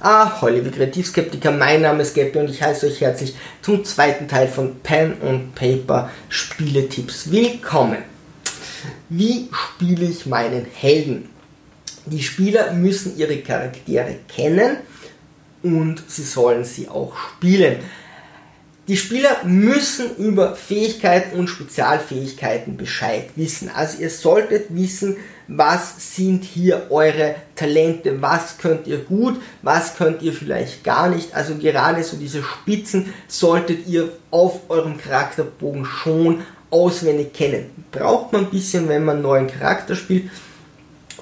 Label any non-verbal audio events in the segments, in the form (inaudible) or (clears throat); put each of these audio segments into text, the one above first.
Ah, Holly, wie Kreativskeptiker, mein Name ist Gabby und ich heiße euch herzlich zum zweiten Teil von Pen und Paper Spieletipps. Willkommen! Wie spiele ich meinen Helden? Die Spieler müssen ihre Charaktere kennen und sie sollen sie auch spielen. Die Spieler müssen über Fähigkeiten und Spezialfähigkeiten Bescheid wissen. Also ihr solltet wissen, was sind hier eure Talente, was könnt ihr gut, was könnt ihr vielleicht gar nicht. Also gerade so diese Spitzen solltet ihr auf eurem Charakterbogen schon auswendig kennen. Braucht man ein bisschen, wenn man einen neuen Charakter spielt.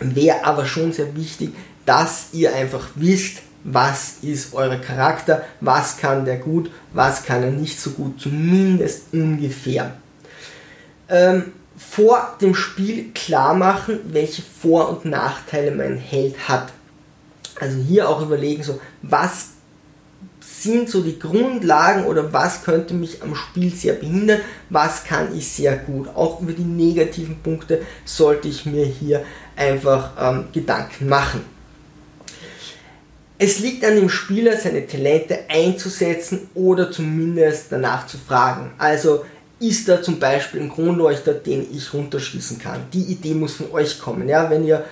Wäre aber schon sehr wichtig, dass ihr einfach wisst, was ist euer Charakter, was kann der gut, was kann er nicht so gut, zumindest ungefähr. Ähm, vor dem Spiel klar machen, welche Vor- und Nachteile mein Held hat. Also hier auch überlegen, so was sind so die Grundlagen oder was könnte mich am Spiel sehr behindern, was kann ich sehr gut. Auch über die negativen Punkte sollte ich mir hier einfach ähm, Gedanken machen. Es liegt an dem Spieler, seine Talente einzusetzen oder zumindest danach zu fragen. Also ist da zum Beispiel ein Kronleuchter, den ich runterschießen kann. Die Idee muss von euch kommen. Ja? Wenn ihr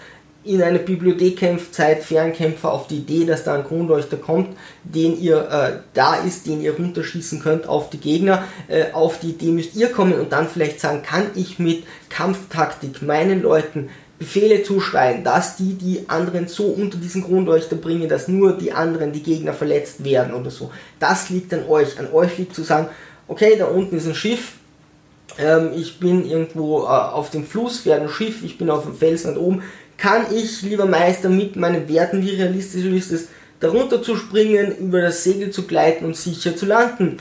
in einer Bibliothek kämpft, seid Fernkämpfer auf die Idee, dass da ein Kronleuchter kommt, den ihr äh, da ist, den ihr runterschießen könnt auf die Gegner. Äh, auf die Idee müsst ihr kommen und dann vielleicht sagen, kann ich mit Kampftaktik meinen Leuten Befehle zuschreien, dass die die anderen so unter diesen Kronleuchter bringen, dass nur die anderen, die Gegner verletzt werden oder so. Das liegt an euch. An euch liegt zu sagen, okay, da unten ist ein Schiff, ähm, ich bin irgendwo äh, auf dem Fluss, fährt ein Schiff, ich bin auf dem Felsen oben, kann ich, lieber Meister, mit meinen Werten, wie realistisch ist es, darunter zu springen, über das Segel zu gleiten und sicher zu landen.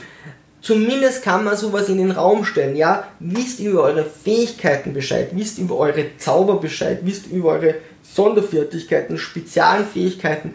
Zumindest kann man sowas in den Raum stellen, ja? Wisst über eure Fähigkeiten Bescheid, wisst über eure Zauber Bescheid, wisst über eure Sonderfertigkeiten, Spezialfähigkeiten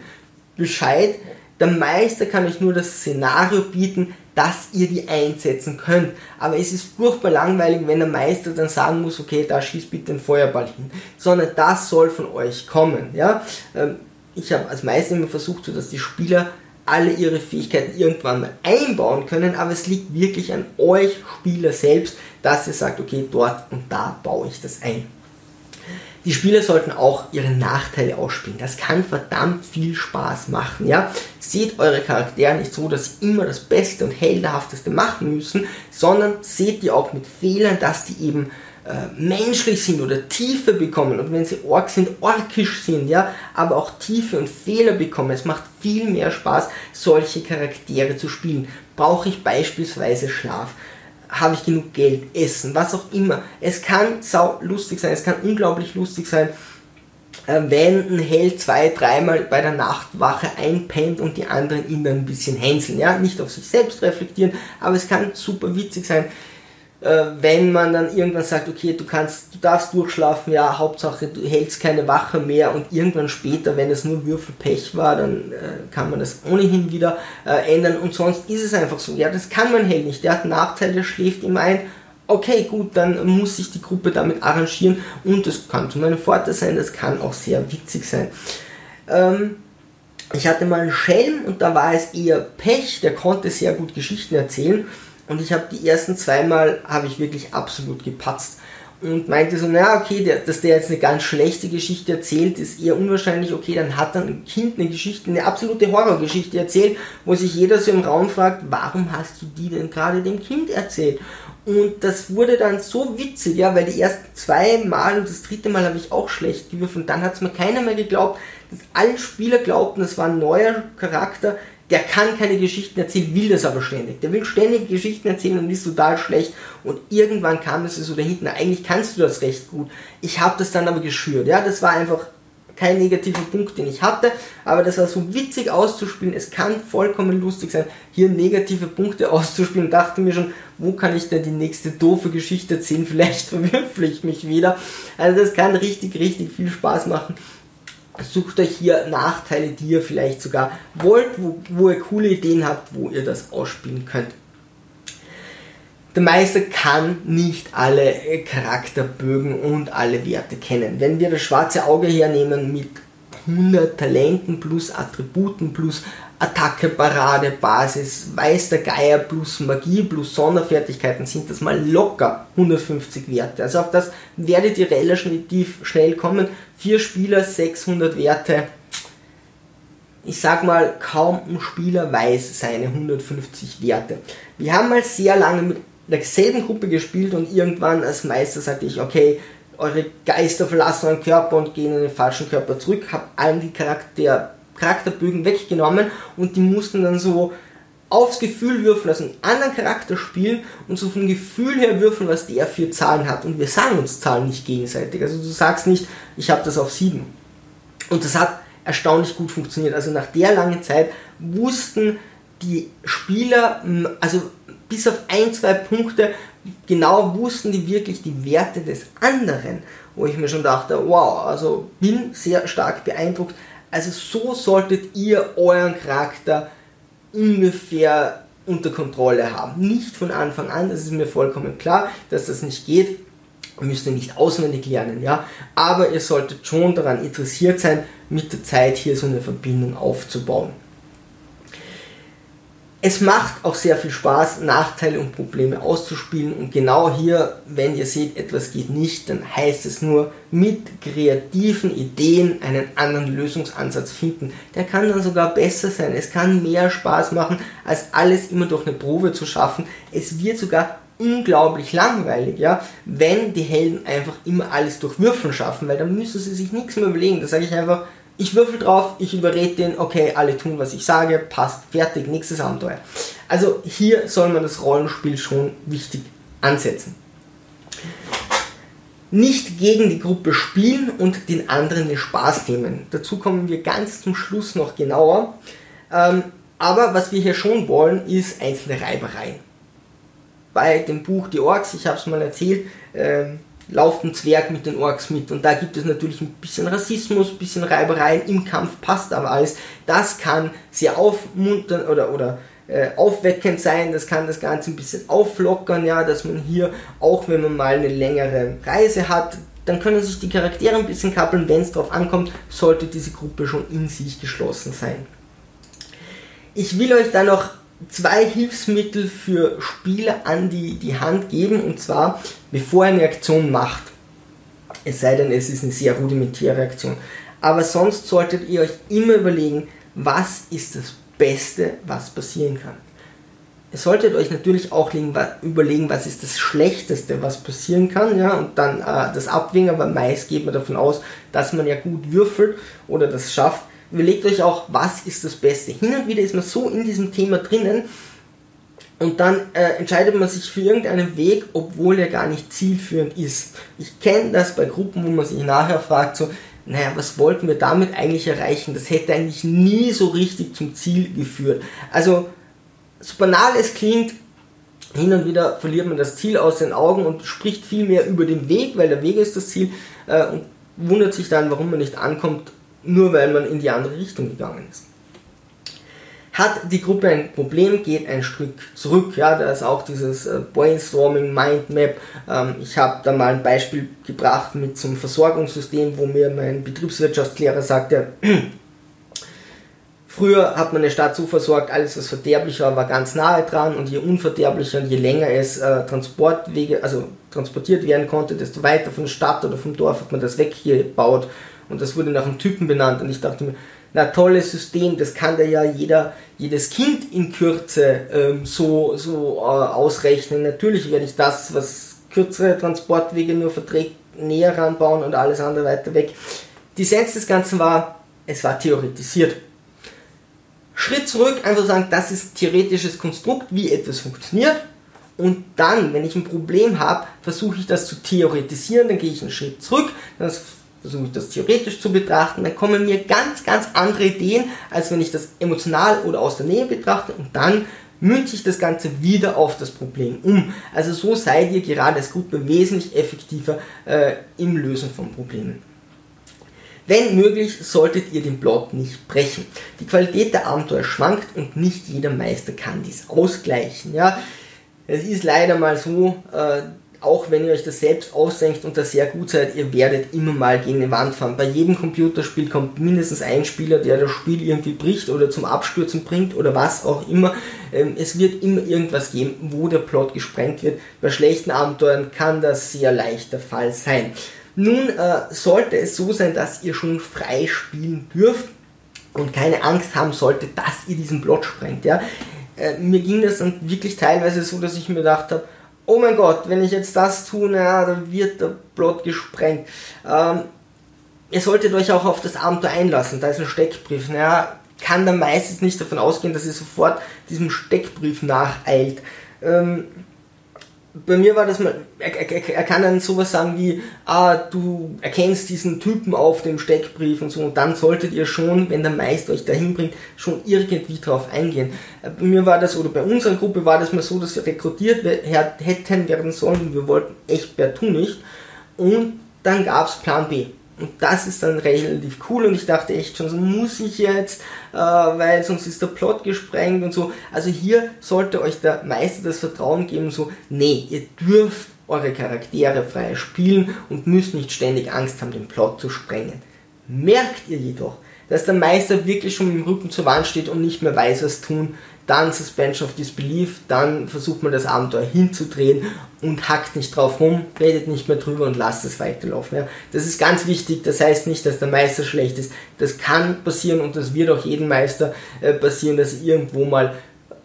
Bescheid. Der Meister kann euch nur das Szenario bieten, dass ihr die einsetzen könnt. Aber es ist furchtbar langweilig, wenn der Meister dann sagen muss, okay, da schießt bitte den Feuerball hin. Sondern das soll von euch kommen, ja? Ähm, ich habe als Meister immer versucht, so dass die Spieler alle ihre Fähigkeiten irgendwann mal einbauen können, aber es liegt wirklich an euch Spieler selbst, dass ihr sagt, okay, dort und da baue ich das ein. Die Spieler sollten auch ihre Nachteile ausspielen. Das kann verdammt viel Spaß machen. Ja? Seht eure Charaktere nicht so, dass sie immer das Beste und Heldenhafteste machen müssen, sondern seht die auch mit Fehlern, dass die eben menschlich sind oder Tiefe bekommen und wenn sie ork sind, orkisch sind, ja, aber auch Tiefe und Fehler bekommen. Es macht viel mehr Spaß, solche Charaktere zu spielen. Brauche ich beispielsweise Schlaf? Habe ich genug Geld, Essen, was auch immer. Es kann sau lustig sein, es kann unglaublich lustig sein, äh, wenn ein Held zwei, dreimal bei der Nachtwache einpennt und die anderen ihn dann ein bisschen hänseln. Ja? Nicht auf sich selbst reflektieren, aber es kann super witzig sein, äh, wenn man dann irgendwann sagt, okay, du kannst, du darfst durchschlafen, ja, Hauptsache du hältst keine Wache mehr und irgendwann später, wenn es nur Würfelpech war, dann äh, kann man das ohnehin wieder äh, ändern. Und sonst ist es einfach so, ja, das kann man Held nicht, der hat Nachteile, der schläft immer ein, okay, gut, dann muss sich die Gruppe damit arrangieren und das kann zu meinem Vorteil sein, das kann auch sehr witzig sein. Ähm, ich hatte mal einen Schelm und da war es eher Pech, der konnte sehr gut Geschichten erzählen und ich habe die ersten zweimal, habe ich wirklich absolut gepatzt. Und meinte so, naja, okay, der, dass der jetzt eine ganz schlechte Geschichte erzählt, ist eher unwahrscheinlich. Okay, dann hat dann ein Kind eine Geschichte, eine absolute Horrorgeschichte erzählt, wo sich jeder so im Raum fragt, warum hast du die denn gerade dem Kind erzählt? Und das wurde dann so witzig, ja, weil die ersten zwei Mal und das dritte Mal habe ich auch schlecht gewürfelt. Und dann hat es mir keiner mehr geglaubt, dass alle Spieler glaubten, das war ein neuer Charakter, der kann keine Geschichten erzählen, will das aber ständig. Der will ständig Geschichten erzählen und ist total schlecht. Und irgendwann kam es so dahinten, eigentlich kannst du das recht gut. Ich habe das dann aber geschürt. Ja, das war einfach kein negativer Punkt, den ich hatte, aber das war so witzig auszuspielen. Es kann vollkommen lustig sein, hier negative Punkte (laughs) auszuspielen. Dachte mir schon, wo kann ich denn die nächste doofe Geschichte erzählen? Vielleicht (laughs) verwürfle ich mich wieder. Also das kann richtig, richtig viel Spaß machen sucht euch hier Nachteile, die ihr vielleicht sogar wollt, wo, wo ihr coole Ideen habt, wo ihr das ausspielen könnt. Der Meister kann nicht alle Charakterbögen und alle Werte kennen. Wenn wir das schwarze Auge hernehmen mit 100 Talenten plus Attributen plus Attacke, Parade, Basis, weiß der Geier plus Magie plus Sonderfertigkeiten sind das mal locker 150 Werte. Also auf das werdet ihr relativ schnell kommen. Vier Spieler, 600 Werte. Ich sag mal, kaum ein Spieler weiß seine 150 Werte. Wir haben mal sehr lange mit derselben Gruppe gespielt und irgendwann als Meister sagte ich, okay, eure Geister verlassen euren Körper und gehen in den falschen Körper zurück, hab allen die Charakter Charakterbögen weggenommen und die mussten dann so aufs Gefühl würfeln, also einen anderen Charakter spielen und so vom Gefühl her würfeln, was der für Zahlen hat. Und wir sagen uns Zahlen nicht gegenseitig. Also du sagst nicht, ich habe das auf 7. Und das hat erstaunlich gut funktioniert. Also nach der langen Zeit wussten die Spieler, also bis auf ein, zwei Punkte, genau wussten die wirklich die Werte des anderen, wo ich mir schon dachte, wow, also bin sehr stark beeindruckt, also so solltet ihr euren Charakter ungefähr unter Kontrolle haben. Nicht von Anfang an, das ist mir vollkommen klar, dass das nicht geht. Müsst ihr nicht auswendig lernen, ja. Aber ihr solltet schon daran interessiert sein, mit der Zeit hier so eine Verbindung aufzubauen. Es macht auch sehr viel Spaß, Nachteile und Probleme auszuspielen und genau hier, wenn ihr seht, etwas geht nicht, dann heißt es nur mit kreativen Ideen einen anderen Lösungsansatz finden. Der kann dann sogar besser sein, es kann mehr Spaß machen, als alles immer durch eine Probe zu schaffen. Es wird sogar unglaublich langweilig, ja, wenn die Helden einfach immer alles durch Würfeln schaffen, weil dann müssen sie sich nichts mehr überlegen. Da sage ich einfach, ich würfel drauf, ich überrede den, okay, alle tun, was ich sage, passt, fertig, nächstes Abenteuer. Also hier soll man das Rollenspiel schon wichtig ansetzen. Nicht gegen die Gruppe spielen und den anderen den Spaß nehmen. Dazu kommen wir ganz zum Schluss noch genauer. Ähm, aber was wir hier schon wollen, ist einzelne Reibereien. Bei dem Buch Die Orks, ich habe es mal erzählt, ähm, lauft ein Zwerg mit den Orks mit. Und da gibt es natürlich ein bisschen Rassismus, ein bisschen Reibereien im Kampf, passt aber alles. Das kann sehr aufmuntern oder, oder äh, aufweckend sein, das kann das Ganze ein bisschen auflockern, ja, dass man hier, auch wenn man mal eine längere Reise hat, dann können sich die Charaktere ein bisschen kappeln, wenn es darauf ankommt, sollte diese Gruppe schon in sich geschlossen sein. Ich will euch da noch zwei Hilfsmittel für Spieler an die, die Hand geben und zwar bevor er eine Aktion macht. Es sei denn, es ist eine sehr rudimentäre Reaktion. Aber sonst solltet ihr euch immer überlegen, was ist das Beste, was passieren kann. Ihr solltet euch natürlich auch überlegen, was ist das Schlechteste, was passieren kann, ja, und dann äh, das abwägen, aber meist geht man davon aus, dass man ja gut würfelt oder das schafft. Überlegt euch auch, was ist das Beste. Hin und wieder ist man so in diesem Thema drinnen, und dann äh, entscheidet man sich für irgendeinen Weg, obwohl er gar nicht zielführend ist. Ich kenne das bei Gruppen, wo man sich nachher fragt, so, naja, was wollten wir damit eigentlich erreichen? Das hätte eigentlich nie so richtig zum Ziel geführt. Also, so banal es klingt, hin und wieder verliert man das Ziel aus den Augen und spricht viel mehr über den Weg, weil der Weg ist das Ziel äh, und wundert sich dann, warum man nicht ankommt, nur weil man in die andere Richtung gegangen ist. Hat die Gruppe ein Problem, geht ein Stück zurück. Ja, da ist auch dieses äh, Brainstorming, Mindmap. Ähm, ich habe da mal ein Beispiel gebracht mit so einem Versorgungssystem, wo mir mein Betriebswirtschaftslehrer sagte, (clears throat) Früher hat man eine Stadt so versorgt, alles was verderblich war, war ganz nahe dran und je unverderblicher und je länger es äh, Transportwege, also transportiert werden konnte, desto weiter von der Stadt oder vom Dorf hat man das weggebaut und das wurde nach einem Typen benannt und ich dachte mir, na tolles System, das kann da ja jeder, jedes Kind in Kürze ähm, so, so äh, ausrechnen. Natürlich werde ich das, was kürzere Transportwege nur verträgt, näher ranbauen und alles andere weiter weg. Die Essenz des Ganzen war, es war theoretisiert. Schritt zurück, einfach sagen, das ist theoretisches Konstrukt, wie etwas funktioniert. Und dann, wenn ich ein Problem habe, versuche ich das zu theoretisieren, dann gehe ich einen Schritt zurück, dann versuche ich das theoretisch zu betrachten, dann kommen mir ganz, ganz andere Ideen, als wenn ich das emotional oder aus der Nähe betrachte und dann münze ich das Ganze wieder auf das Problem um. Also so seid ihr gerade als Gruppe wesentlich effektiver äh, im Lösen von Problemen. Wenn möglich, solltet ihr den Plot nicht brechen. Die Qualität der Abenteuer schwankt und nicht jeder Meister kann dies ausgleichen. Ja, es ist leider mal so, äh, auch wenn ihr euch das selbst ausdenkt und da sehr gut seid, ihr werdet immer mal gegen eine Wand fahren. Bei jedem Computerspiel kommt mindestens ein Spieler, der das Spiel irgendwie bricht oder zum Abstürzen bringt oder was auch immer. Ähm, es wird immer irgendwas geben, wo der Plot gesprengt wird. Bei schlechten Abenteuern kann das sehr leicht der Fall sein. Nun äh, sollte es so sein, dass ihr schon frei spielen dürft und keine Angst haben solltet, dass ihr diesen Plot sprengt. Ja? Äh, mir ging das dann wirklich teilweise so, dass ich mir gedacht habe, oh mein Gott, wenn ich jetzt das tue, na, dann wird der Plot gesprengt. Ähm, ihr solltet euch auch auf das Abenteuer einlassen, da ist ein Steckbrief. Naja, kann dann meistens nicht davon ausgehen, dass ihr sofort diesem Steckbrief nacheilt. Ähm, bei mir war das mal, er, er, er, kann dann sowas sagen wie, ah, du erkennst diesen Typen auf dem Steckbrief und so, und dann solltet ihr schon, wenn der Meister euch dahin bringt, schon irgendwie drauf eingehen. Äh, bei mir war das, oder bei unserer Gruppe war das mal so, dass wir rekrutiert hätten werden sollen, wir wollten echt per nicht, und dann gab es Plan B. Und das ist dann relativ cool und ich dachte echt schon, so muss ich jetzt, äh, weil sonst ist der Plot gesprengt und so. Also hier sollte euch der Meister das Vertrauen geben, so, nee, ihr dürft eure Charaktere frei spielen und müsst nicht ständig Angst haben, den Plot zu sprengen. Merkt ihr jedoch, dass der Meister wirklich schon mit dem Rücken zur Wand steht und nicht mehr weiß, was tun, dann Suspension of Disbelief, dann versucht man das Abenteuer hinzudrehen und hackt nicht drauf rum, redet nicht mehr drüber und lasst es weiterlaufen. Ja. Das ist ganz wichtig, das heißt nicht, dass der Meister schlecht ist. Das kann passieren und das wird auch jedem Meister äh, passieren, dass irgendwo mal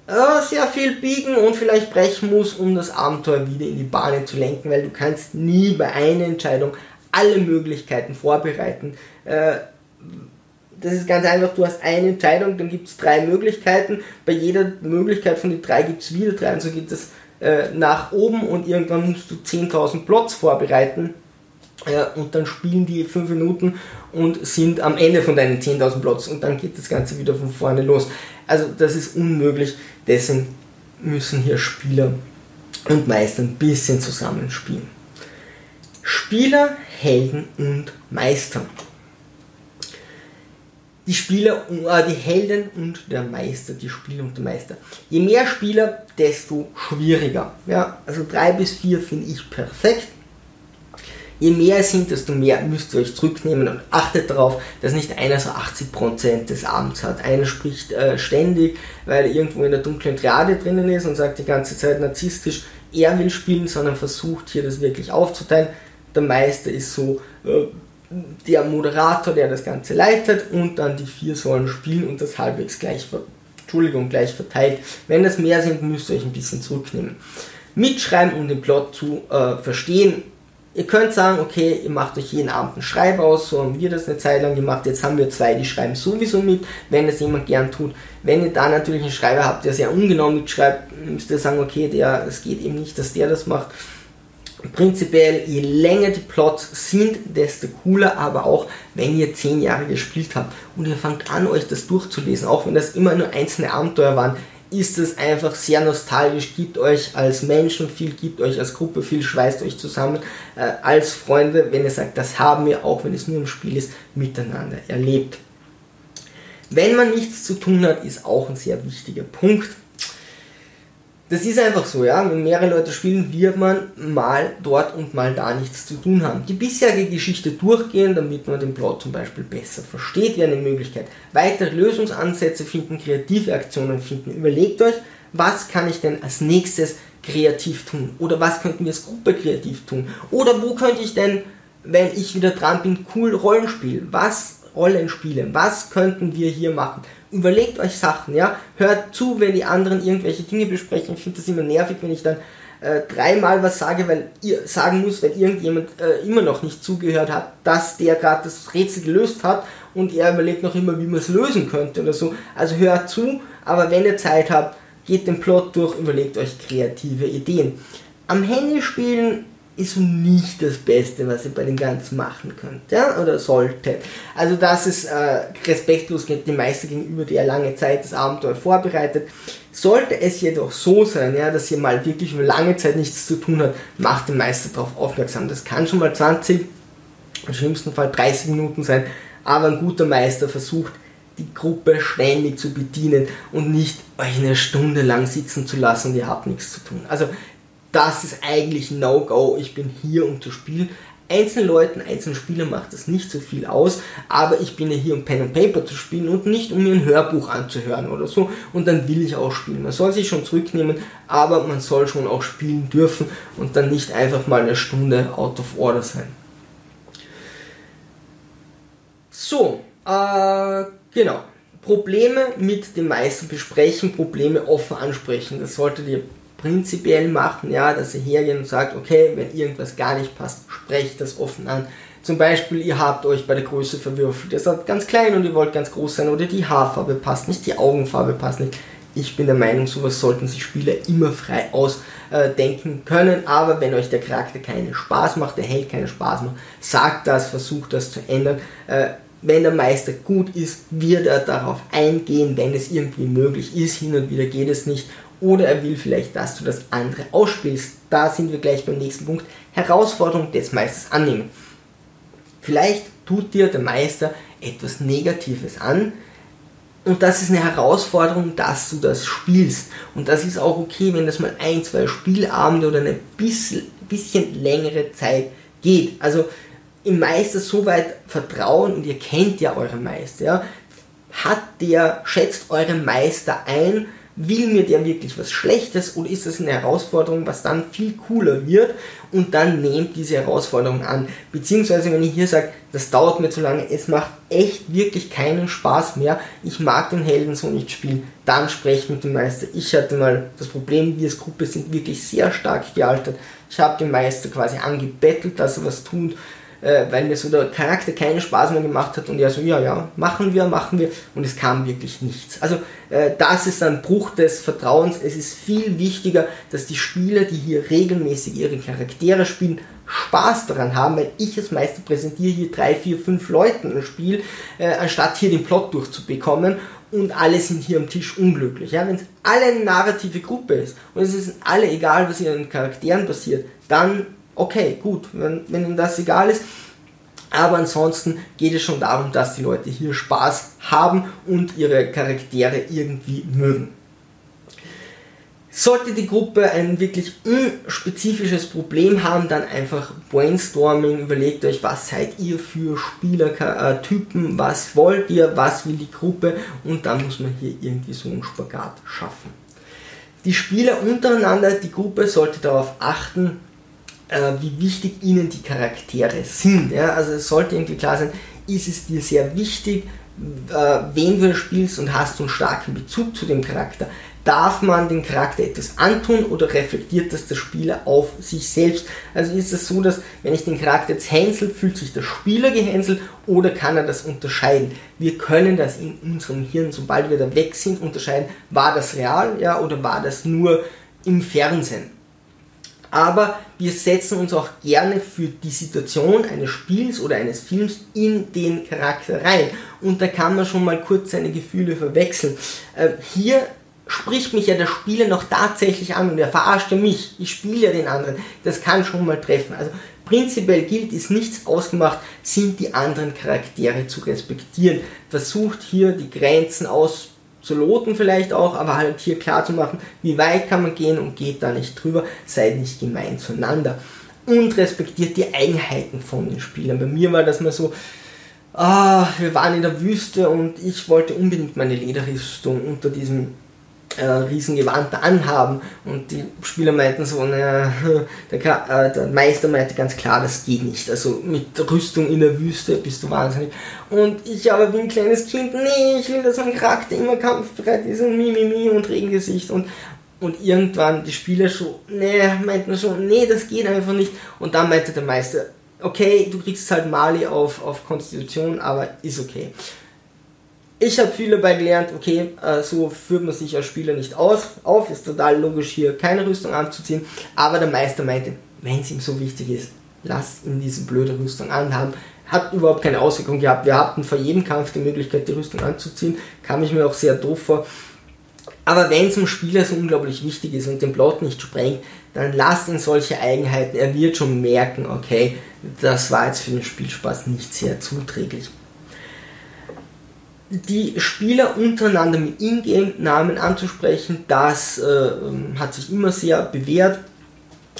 äh, sehr viel biegen und vielleicht brechen muss, um das Abenteuer wieder in die Bahnen zu lenken, weil du kannst nie bei einer Entscheidung alle Möglichkeiten vorbereiten. Äh, das ist ganz einfach, du hast eine Entscheidung, dann gibt es drei Möglichkeiten. Bei jeder Möglichkeit von den drei gibt es wieder drei und so geht es äh, nach oben und irgendwann musst du 10.000 Plots vorbereiten. Äh, und dann spielen die 5 Minuten und sind am Ende von deinen 10.000 Plots und dann geht das Ganze wieder von vorne los. Also das ist unmöglich, deswegen müssen hier Spieler und Meister ein bisschen zusammenspielen. Spieler, Helden und Meister die Spieler, äh, die Helden und der Meister, die Spieler und der Meister. Je mehr Spieler, desto schwieriger. Ja, also drei bis vier finde ich perfekt. Je mehr es sind, desto mehr müsst ihr euch zurücknehmen und achtet darauf, dass nicht einer so 80% des Abends hat. Einer spricht äh, ständig, weil er irgendwo in der dunklen Triade drinnen ist und sagt die ganze Zeit narzisstisch, er will spielen, sondern versucht hier das wirklich aufzuteilen. Der Meister ist so, äh, der Moderator, der das Ganze leitet und dann die vier sollen spielen und das halbwegs gleich, Entschuldigung, gleich verteilt. Wenn das mehr sind, müsst ihr euch ein bisschen zurücknehmen. Mitschreiben, um den Plot zu äh, verstehen. Ihr könnt sagen, okay, ihr macht euch jeden Abend einen Schreib aus, so haben wir das eine Zeit lang gemacht, jetzt haben wir zwei, die schreiben sowieso mit, wenn das jemand gern tut. Wenn ihr da natürlich einen Schreiber habt, der sehr ungenau mitschreibt, müsst ihr sagen, okay, der, es geht eben nicht, dass der das macht prinzipiell, je länger die Plots sind, desto cooler, aber auch wenn ihr 10 Jahre gespielt habt und ihr fangt an, euch das durchzulesen, auch wenn das immer nur einzelne Abenteuer waren, ist es einfach sehr nostalgisch, gibt euch als Menschen viel, gibt euch als Gruppe viel, schweißt euch zusammen äh, als Freunde, wenn ihr sagt, das haben wir, auch wenn es nur im Spiel ist, miteinander erlebt. Wenn man nichts zu tun hat, ist auch ein sehr wichtiger Punkt. Das ist einfach so, ja. Wenn mehrere Leute spielen, wird man mal dort und mal da nichts zu tun haben. Die bisherige Geschichte durchgehen, damit man den Plot zum Beispiel besser versteht, wäre eine Möglichkeit. Weitere Lösungsansätze finden, kreative Aktionen finden. Überlegt euch, was kann ich denn als nächstes kreativ tun? Oder was könnten wir als Gruppe kreativ tun? Oder wo könnte ich denn, wenn ich wieder dran bin, cool Rollenspiel? Was Rollenspiele? Was könnten wir hier machen? überlegt euch Sachen, ja. Hört zu, wenn die anderen irgendwelche Dinge besprechen. Ich finde das immer nervig, wenn ich dann äh, dreimal was sage, weil ihr sagen muss, wenn irgendjemand äh, immer noch nicht zugehört hat, dass der gerade das Rätsel gelöst hat und er überlegt noch immer, wie man es lösen könnte oder so. Also hört zu, aber wenn ihr Zeit habt, geht den Plot durch, überlegt euch kreative Ideen. Am Handy spielen ist nicht das Beste, was ihr bei den Ganzen machen könnt, ja, oder solltet. Also das ist äh, respektlos dem Meister gegenüber, der lange Zeit das Abenteuer vorbereitet. Sollte es jedoch so sein, ja, dass ihr mal wirklich über lange Zeit nichts zu tun habt, macht den Meister darauf aufmerksam. Das kann schon mal 20, im schlimmsten Fall 30 Minuten sein, aber ein guter Meister versucht, die Gruppe ständig zu bedienen und nicht euch eine Stunde lang sitzen zu lassen und ihr habt nichts zu tun. Also das ist eigentlich No-Go, ich bin hier, um zu spielen. Einzelnen Leuten, einzelnen Spielern macht das nicht so viel aus, aber ich bin ja hier, um Pen and Paper zu spielen und nicht, um mir ein Hörbuch anzuhören oder so. Und dann will ich auch spielen. Man soll sich schon zurücknehmen, aber man soll schon auch spielen dürfen und dann nicht einfach mal eine Stunde out of order sein. So, äh, genau. Probleme mit dem Meister besprechen, Probleme offen ansprechen. Das solltet ihr prinzipiell machen, ja, dass ihr hergeht und sagt, okay, wenn irgendwas gar nicht passt, sprecht das offen an. Zum Beispiel, ihr habt euch bei der Größe verwürfelt, ihr seid ganz klein und ihr wollt ganz groß sein oder die Haarfarbe passt nicht, die Augenfarbe passt nicht. Ich bin der Meinung, sowas sollten sich Spieler immer frei ausdenken können, aber wenn euch der Charakter keinen Spaß macht, der Held keinen Spaß macht, sagt das, versucht das zu ändern. Äh, wenn der Meister gut ist, wird er darauf eingehen, wenn es irgendwie möglich ist. Hin und wieder geht es nicht oder er will vielleicht, dass du das andere ausspielst. Da sind wir gleich beim nächsten Punkt. Herausforderung des Meisters annehmen. Vielleicht tut dir der Meister etwas Negatives an und das ist eine Herausforderung, dass du das spielst. Und das ist auch okay, wenn das mal ein, zwei Spielabende oder eine bisschen, bisschen längere Zeit geht. Also im Meister so weit vertrauen und ihr kennt ja euren Meister. Ja? Hat der, schätzt euren Meister ein, will mir der wirklich was Schlechtes oder ist das eine Herausforderung, was dann viel cooler wird und dann nehmt diese Herausforderung an. Beziehungsweise wenn ich hier sage, das dauert mir zu lange, es macht echt wirklich keinen Spaß mehr, ich mag den Helden so nicht spielen, dann sprecht mit dem Meister. Ich hatte mal das Problem, wir als Gruppe sind wirklich sehr stark gealtert. Ich habe den Meister quasi angebettelt, dass er was tut äh, weil mir so der Charakter keinen Spaß mehr gemacht hat und er so, ja, ja, machen wir, machen wir und es kam wirklich nichts. Also äh, das ist ein Bruch des Vertrauens. Es ist viel wichtiger, dass die Spieler, die hier regelmäßig ihre Charaktere spielen, Spaß daran haben, weil ich als Meister präsentiere hier drei, vier, fünf Leuten ein Spiel, äh, anstatt hier den Plot durchzubekommen und alle sind hier am Tisch unglücklich. Ja? Wenn es alle eine narrative Gruppe ist und es ist alle egal, was ihren Charakteren passiert, dann okay, gut, wenn, wenn Ihnen das egal ist. Aber ansonsten geht es schon darum, dass die Leute hier Spaß haben und ihre Charaktere irgendwie mögen. Sollte die Gruppe ein wirklich unspezifisches Problem haben, dann einfach Brainstorming, überlegt euch, was seid ihr für Spielertypen, was wollt ihr, was will die Gruppe und dann muss man hier irgendwie so einen Spagat schaffen. Die Spieler untereinander, die Gruppe sollte darauf achten, äh, wie wichtig ihnen die Charaktere sind. Ja? Also es sollte irgendwie klar sein, ist es dir sehr wichtig, äh, wen du spielst und hast du einen starken Bezug zu dem Charakter. Darf man den Charakter etwas antun oder reflektiert das der Spieler auf sich selbst? Also ist es so, dass wenn ich den Charakter jetzt hänsel, fühlt sich der Spieler gehänselt oder kann er das unterscheiden? Wir können das in unserem Hirn, sobald wir da weg sind, unterscheiden, war das real ja, oder war das nur im Fernsehen? Aber wir setzen uns auch gerne für die Situation eines Spiels oder eines Films in den Charakter rein. Und da kann man schon mal kurz seine Gefühle verwechseln. Äh, hier spricht mich ja der Spieler noch tatsächlich an und er verarscht ja mich. Ich spiele ja den anderen. Das kann schon mal treffen. Also prinzipiell gilt, ist nichts ausgemacht, sind die anderen Charaktere zu respektieren. Versucht hier die Grenzen aus zu loten vielleicht auch, aber halt hier klar zu machen, wie weit kann man gehen und geht da nicht drüber, seid nicht gemein zueinander. Und respektiert die Eigenheiten von den Spielern. Bei mir war das mal so, ah, wir waren in der Wüste und ich wollte unbedingt meine Lederrüstung unter diesem äh, Riesengewand anhaben und die Spieler meinten so, naja, (laughs) der, äh, der, Meister meinte ganz klar, das geht nicht. Also mit Rüstung in der Wüste bist du wahnsinnig. Und ich aber wie ein kleines Kind, nee, ich will, dass mein Charakter immer kampfbereit ist und Mimimi und Regengesicht und und irgendwann die Spieler so, nee, meinten so, nee, das geht einfach nicht. Und dann meinte der Meister, okay, du kriegst halt Mali auf, auf Konstitution, aber ist okay ich habe viel dabei gelernt, okay, äh, so führt man sich als Spieler nicht aus, auf, ist total logisch hier keine Rüstung anzuziehen, aber der Meister meinte, wenn es ihm so wichtig ist, lasst ihn diese blöde Rüstung anhaben. Hat überhaupt keine Auswirkung gehabt. Wir hatten vor jedem Kampf die Möglichkeit, die Rüstung anzuziehen. Kam ich mir auch sehr doof vor. Aber wenn es dem Spieler so unglaublich wichtig ist und den Plot nicht sprengt, dann lasst ihn solche Eigenheiten. Er wird schon merken, okay, das war jetzt für den Spielspaß nicht sehr zuträglich die Spieler untereinander mit Ingame-Namen anzusprechen, das äh, hat sich immer sehr bewährt.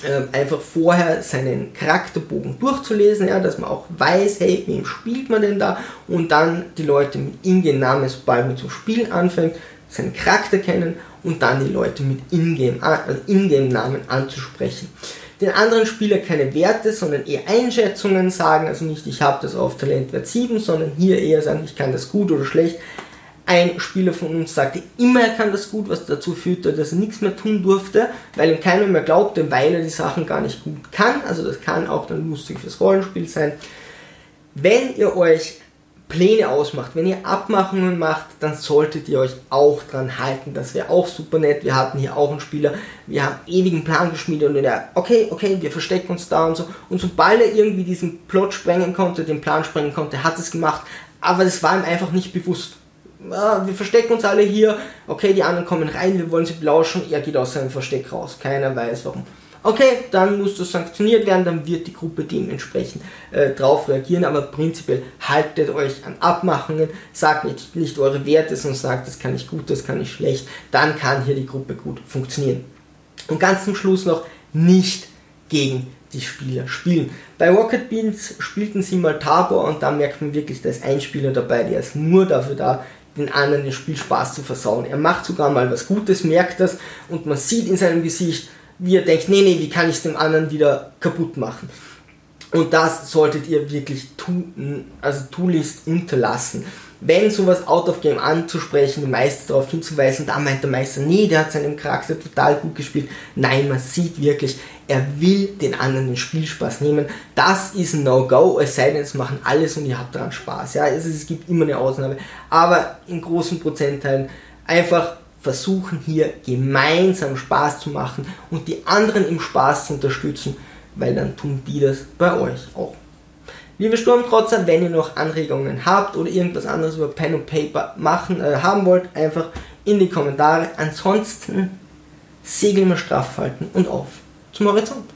äh, einfach vorher seinen Charakterbogen durchzulesen, ja, dass man auch weiß, hey, wem spielt man denn da und dann die Leute mit Ingame-Namen, sobald man zum Spielen anfängt, seinen Charakter kennen und dann die Leute mit Ingame-Namen Ingame anzusprechen. Den anderen Spieler keine Werte, sondern eher Einschätzungen sagen, also nicht ich habe das auf Talentwert 7, sondern hier eher sagen, ich kann das gut oder schlecht. Ein Spieler von uns sagte immer, er kann das gut, was dazu führte, dass er nichts mehr tun durfte, weil ihm keiner mehr glaubte, weil er die Sachen gar nicht gut kann. Also das kann auch dann lustig fürs Rollenspiel sein. Wenn ihr euch Pläne ausmacht, wenn ihr Abmachungen macht, dann solltet ihr euch auch dran halten. Das wäre auch super nett. Wir hatten hier auch einen Spieler, wir haben ewigen Plan geschmiedet und der, okay, okay, wir verstecken uns da und so. Und sobald er irgendwie diesen Plot sprengen konnte, den Plan sprengen konnte, hat es gemacht. Aber das war ihm einfach nicht bewusst. Ja, wir verstecken uns alle hier, okay, die anderen kommen rein, wir wollen sie belauschen, er geht aus seinem Versteck raus. Keiner weiß warum. Okay, dann muss das sanktioniert werden, dann wird die Gruppe dementsprechend äh, drauf reagieren, aber prinzipiell haltet euch an Abmachungen, sagt nicht, nicht eure Werte, sondern sagt, das kann ich gut, das kann ich schlecht, dann kann hier die Gruppe gut funktionieren. Und ganz zum Schluss noch, nicht gegen die Spieler spielen. Bei Rocket Beans spielten sie mal Tabor und da merkt man wirklich, da ist ein Spieler dabei, der ist nur dafür da, den anderen den Spielspaß zu versauen. Er macht sogar mal was Gutes, merkt das und man sieht in seinem Gesicht, wie ihr denkt, nee, nee, wie kann ich es dem anderen wieder kaputt machen? Und das solltet ihr wirklich tun, also tunlichst unterlassen. Wenn sowas out of game anzusprechen, die Meister darauf hinzuweisen, da meint der Meister, nee, der hat seinen Charakter total gut gespielt. Nein, man sieht wirklich, er will den anderen den Spielspaß nehmen. Das ist ein No-Go, es sei denn, es machen alles und ihr habt daran Spaß. Ja, es, es gibt immer eine Ausnahme, aber in großen Prozentteilen einfach versuchen hier gemeinsam Spaß zu machen und die anderen im Spaß zu unterstützen, weil dann tun die das bei euch auch. Liebe Sturmtrotzer, wenn ihr noch Anregungen habt oder irgendwas anderes über Pen und Paper machen äh, haben wollt, einfach in die Kommentare. Ansonsten segeln wir straff halten und auf zum Horizont.